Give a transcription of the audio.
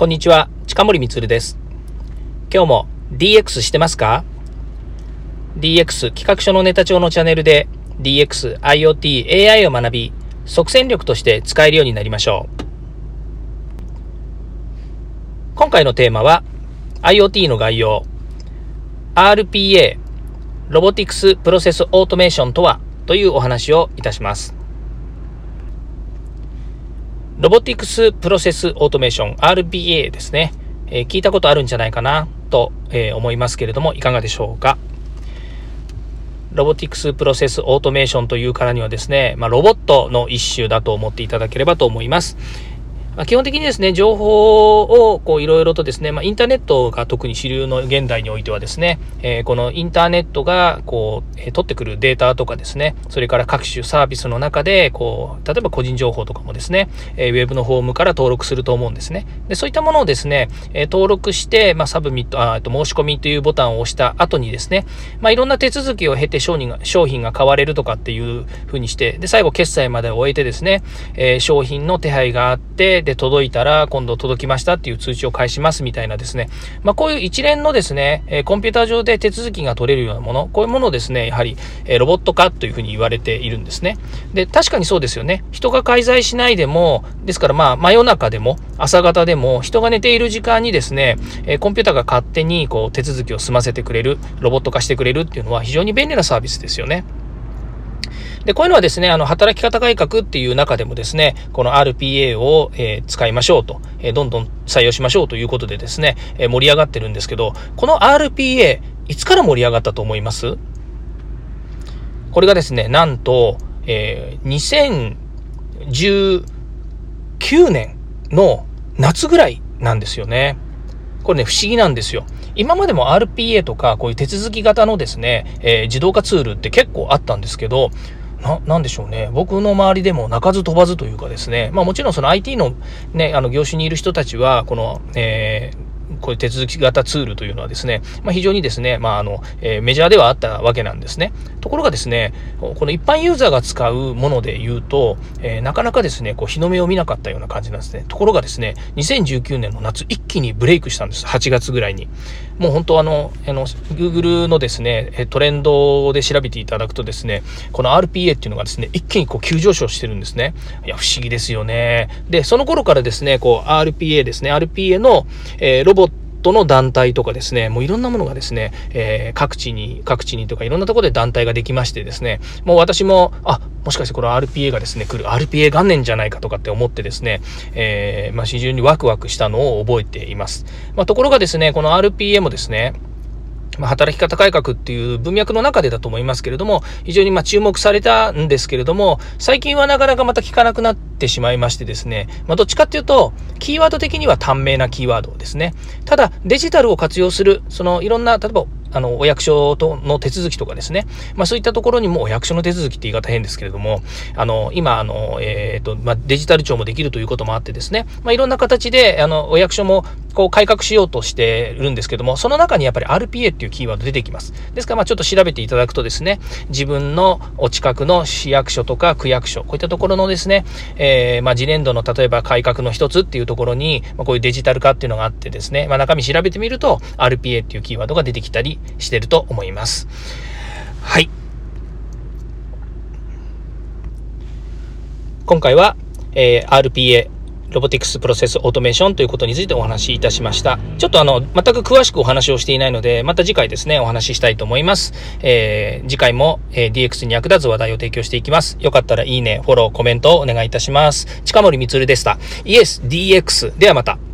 こんにちは、近森光です。今日も DX してますか ?DX 企画書のネタ帳のチャンネルで DX、IoT、AI を学び、即戦力として使えるようになりましょう。今回のテーマは IoT の概要、RPA、ロボティクスプロセスオートメーションとは？というお話をいたします。ロボティクスプロセスオートメーション RPA ですね、えー、聞いたことあるんじゃないかなと、えー、思いますけれどもいかがでしょうか？ロボティクスプロセスオートメーションというからにはですね、まあ、ロボットの一種だと思っていただければと思います。まあ、基本的にですね、情報をこういろいろとですね、まあ、インターネットが特に主流の現代においてはですね、えー、このインターネットがこう、えー、取ってくるデータとかですね、それから各種サービスの中で、こう、例えば個人情報とかもですね、えー、ウェブのフォームから登録すると思うんですね。で、そういったものをですね、え登録して、まあ、サブミット、あと申し込みというボタンを押した後にですね、まあ、いろんな手続きを経て商品が、商品が買われるとかっていうふうにして、で、最後決済まで終えてですね、え商品の手配があって、で、届いたら、今度届きましたっていう通知を返しますみたいなですね、まあ、こういう一連のですね、えコンピューター上で手続きが取れるようなもの、こういうものをですね、やはり、えロボット化というふうに言われているんですね。で、確かにそうですよね。人が介在しないでも、ですからまあ、真夜中でも、朝方でも、人が寝ている時間にですね、えコンピューターが勝手にこう手続きを済ませてくれる、ロボット化してくれるっていうのは非常に便利なサービスですよね。で、こういうのはですね、あの、働き方改革っていう中でもですね、この RPA を、えー、使いましょうと、えー、どんどん採用しましょうということでですね、えー、盛り上がってるんですけど、この RPA、いつから盛り上がったと思います？これがですね、なんと、えー、2019年の夏ぐらいなんですよね。これね、不思議なんですよ。今までも RPA とか、こういう手続き型のですね、えー、自動化ツールって結構あったんですけど、な、なんでしょうね。僕の周りでも鳴かず飛ばずというかですね。まあもちろんその IT のね、あの業種にいる人たちは、この、えー、こういう手続き型ツールというのはですね、まあ、非常にですね、まあ、あの、えー、メジャーではあったわけなんですね。ところがですね、この一般ユーザーが使うもので言うと、えー、なかなかですね、こう日の目を見なかったような感じなんですね。ところがですね、2019年の夏、一気にブレイクしたんです。8月ぐらいに。もう本当あの、あの、Google のですね、トレンドで調べていただくとですね、この RPA っていうのがですね、一気にこう急上昇してるんですね。いや、不思議ですよね。で、その頃からですね、こう RPA ですね、RPA の、えー、ロボットトの団体とかですね、もういろんなものがですね、えー、各地に、各地にとかいろんなところで団体ができましてですね、もう私も、あ、もしかしてこの RPA がですね、来る RPA 元年じゃないかとかって思ってですね、えー、まあ、非常にワクワクしたのを覚えています。まあ、ところがですね、この RPA もですね、まあ、働き方改革っていう文脈の中でだと思いますけれども、非常にま注目されたんですけれども、最近はなかなかまた聞かなくなってしまいましてですね、まあ、どっちかっていうと、キーワード的には短命なキーワードですね。ただ、デジタルを活用する、そのいろんな、例えばあの、お役所との手続きとかですね。まあそういったところにもお役所の手続きって言い方変ですけれども、あの、今、あの、えっ、ー、と、まあデジタル庁もできるということもあってですね、まあいろんな形で、あの、お役所もこう改革しようとしてるんですけども、その中にやっぱり RPA っていうキーワード出てきます。ですから、まあちょっと調べていただくとですね、自分のお近くの市役所とか区役所、こういったところのですね、えー、まあ次年度の例えば改革の一つっていうところに、まあ、こういうデジタル化っていうのがあってですね、まあ中身調べてみると RPA っていうキーワードが出てきたりしてると思います。はい。今回は、えー、RPA、ロボティクスプロセスオートメーションということについてお話しいたしました。ちょっとあの、全く詳しくお話をしていないので、また次回ですね、お話ししたいと思います。えー、次回も、えー、DX に役立つ話題を提供していきます。よかったらいいね、フォロー、コメントをお願いいたします。近森光でした。イエス DX ではまた。